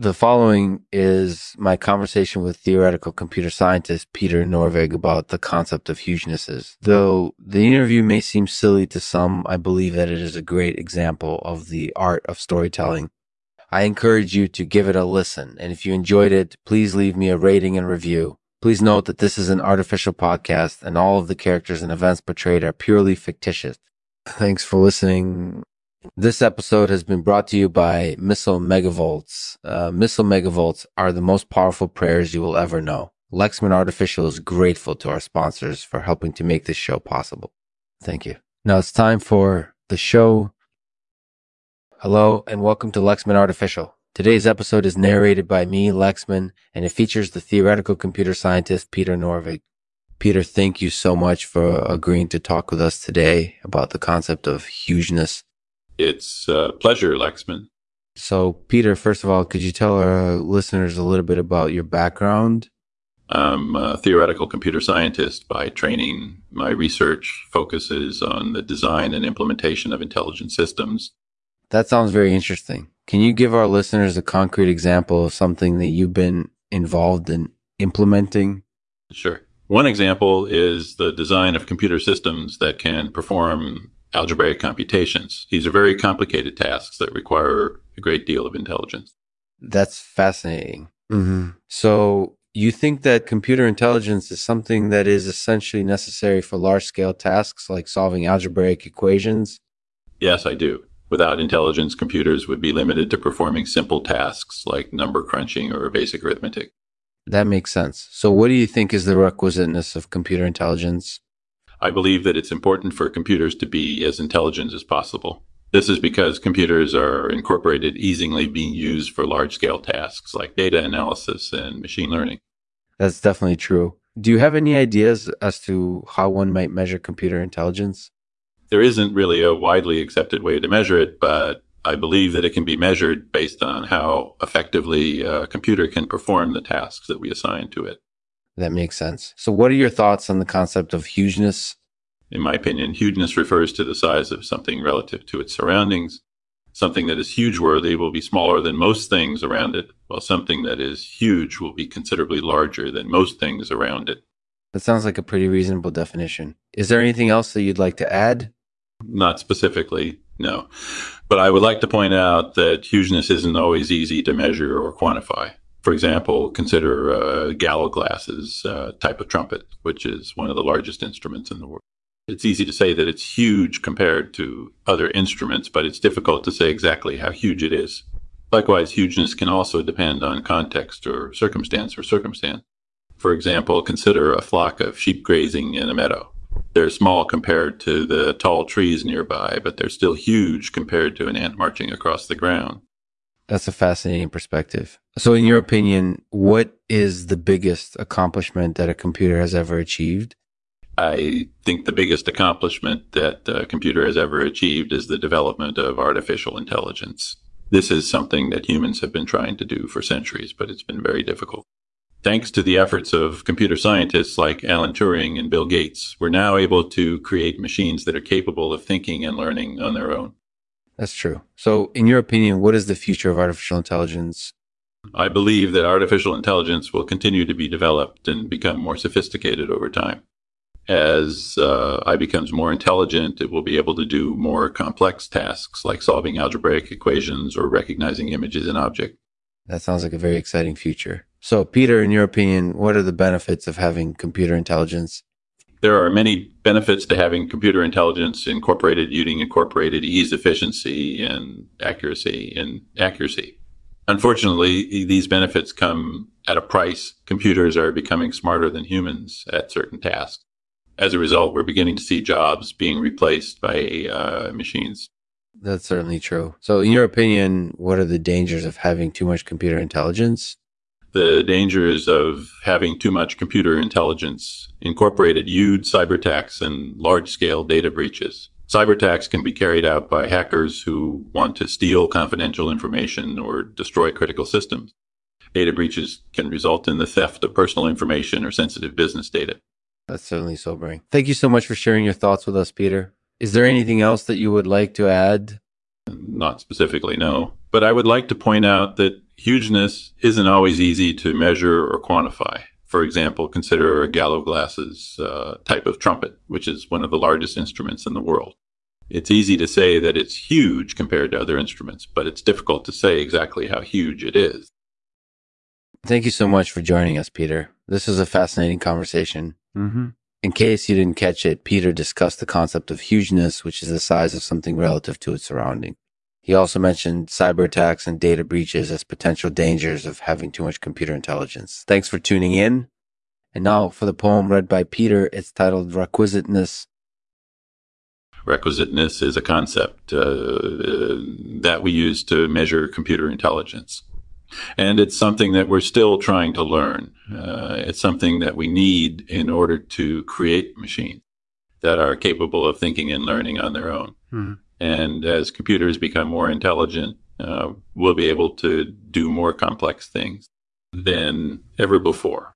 The following is my conversation with theoretical computer scientist Peter Norvig about the concept of hugenesses. Though the interview may seem silly to some, I believe that it is a great example of the art of storytelling. I encourage you to give it a listen, and if you enjoyed it, please leave me a rating and review. Please note that this is an artificial podcast and all of the characters and events portrayed are purely fictitious. Thanks for listening. This episode has been brought to you by Missile Megavolts. Uh, Missile Megavolts are the most powerful prayers you will ever know. Lexman Artificial is grateful to our sponsors for helping to make this show possible. Thank you. Now it's time for the show. Hello and welcome to Lexman Artificial. Today's episode is narrated by me, Lexman, and it features the theoretical computer scientist Peter Norvig. Peter, thank you so much for agreeing to talk with us today about the concept of hugeness it's a pleasure, Lexman. So, Peter, first of all, could you tell our listeners a little bit about your background? I'm a theoretical computer scientist by training. My research focuses on the design and implementation of intelligent systems. That sounds very interesting. Can you give our listeners a concrete example of something that you've been involved in implementing? Sure. One example is the design of computer systems that can perform algebraic computations. These are very complicated tasks that require a great deal of intelligence. That's fascinating. Mm-hmm. So, you think that computer intelligence is something that is essentially necessary for large scale tasks like solving algebraic equations? Yes, I do. Without intelligence, computers would be limited to performing simple tasks like number crunching or basic arithmetic. That makes sense. So, what do you think is the requisiteness of computer intelligence? I believe that it's important for computers to be as intelligent as possible. This is because computers are incorporated easily being used for large scale tasks like data analysis and machine learning. That's definitely true. Do you have any ideas as to how one might measure computer intelligence? There isn't really a widely accepted way to measure it, but I believe that it can be measured based on how effectively a computer can perform the tasks that we assign to it. That makes sense. So, what are your thoughts on the concept of hugeness? In my opinion, hugeness refers to the size of something relative to its surroundings. Something that is huge worthy will be smaller than most things around it, while something that is huge will be considerably larger than most things around it. That sounds like a pretty reasonable definition. Is there anything else that you'd like to add? Not specifically, no. But I would like to point out that hugeness isn't always easy to measure or quantify. For example, consider uh, Gallowglass's uh, type of trumpet, which is one of the largest instruments in the world. It's easy to say that it's huge compared to other instruments, but it's difficult to say exactly how huge it is. Likewise, hugeness can also depend on context or circumstance or circumstance. For example, consider a flock of sheep grazing in a meadow. They're small compared to the tall trees nearby, but they're still huge compared to an ant marching across the ground. That's a fascinating perspective. So, in your opinion, what is the biggest accomplishment that a computer has ever achieved? I think the biggest accomplishment that a computer has ever achieved is the development of artificial intelligence. This is something that humans have been trying to do for centuries, but it's been very difficult. Thanks to the efforts of computer scientists like Alan Turing and Bill Gates, we're now able to create machines that are capable of thinking and learning on their own. That's true. So, in your opinion, what is the future of artificial intelligence? I believe that artificial intelligence will continue to be developed and become more sophisticated over time. As uh, I becomes more intelligent, it will be able to do more complex tasks like solving algebraic equations or recognizing images in objects. That sounds like a very exciting future. So, Peter, in your opinion, what are the benefits of having computer intelligence? There are many benefits to having computer intelligence incorporated using incorporated ease, efficiency, and accuracy and accuracy. Unfortunately, these benefits come at a price. Computers are becoming smarter than humans at certain tasks. As a result, we're beginning to see jobs being replaced by uh, machines. That's certainly true. So, in your opinion, what are the dangers of having too much computer intelligence? The dangers of having too much computer intelligence incorporated huge cyber attacks and large scale data breaches. Cyber attacks can be carried out by hackers who want to steal confidential information or destroy critical systems. Data breaches can result in the theft of personal information or sensitive business data. That's certainly sobering. Thank you so much for sharing your thoughts with us, Peter. Is there anything else that you would like to add? Not specifically, no. But I would like to point out that hugeness isn't always easy to measure or quantify. For example, consider a Gallowglass's uh, type of trumpet, which is one of the largest instruments in the world. It's easy to say that it's huge compared to other instruments, but it's difficult to say exactly how huge it is. Thank you so much for joining us, Peter. This was a fascinating conversation. Mm-hmm. In case you didn't catch it, Peter discussed the concept of hugeness, which is the size of something relative to its surrounding. He also mentioned cyber attacks and data breaches as potential dangers of having too much computer intelligence. Thanks for tuning in. And now for the poem read by Peter, it's titled Requisiteness. Requisiteness is a concept uh, uh, that we use to measure computer intelligence. And it's something that we're still trying to learn. Uh, it's something that we need in order to create machines that are capable of thinking and learning on their own. Mm-hmm. And as computers become more intelligent, uh, we'll be able to do more complex things than ever before.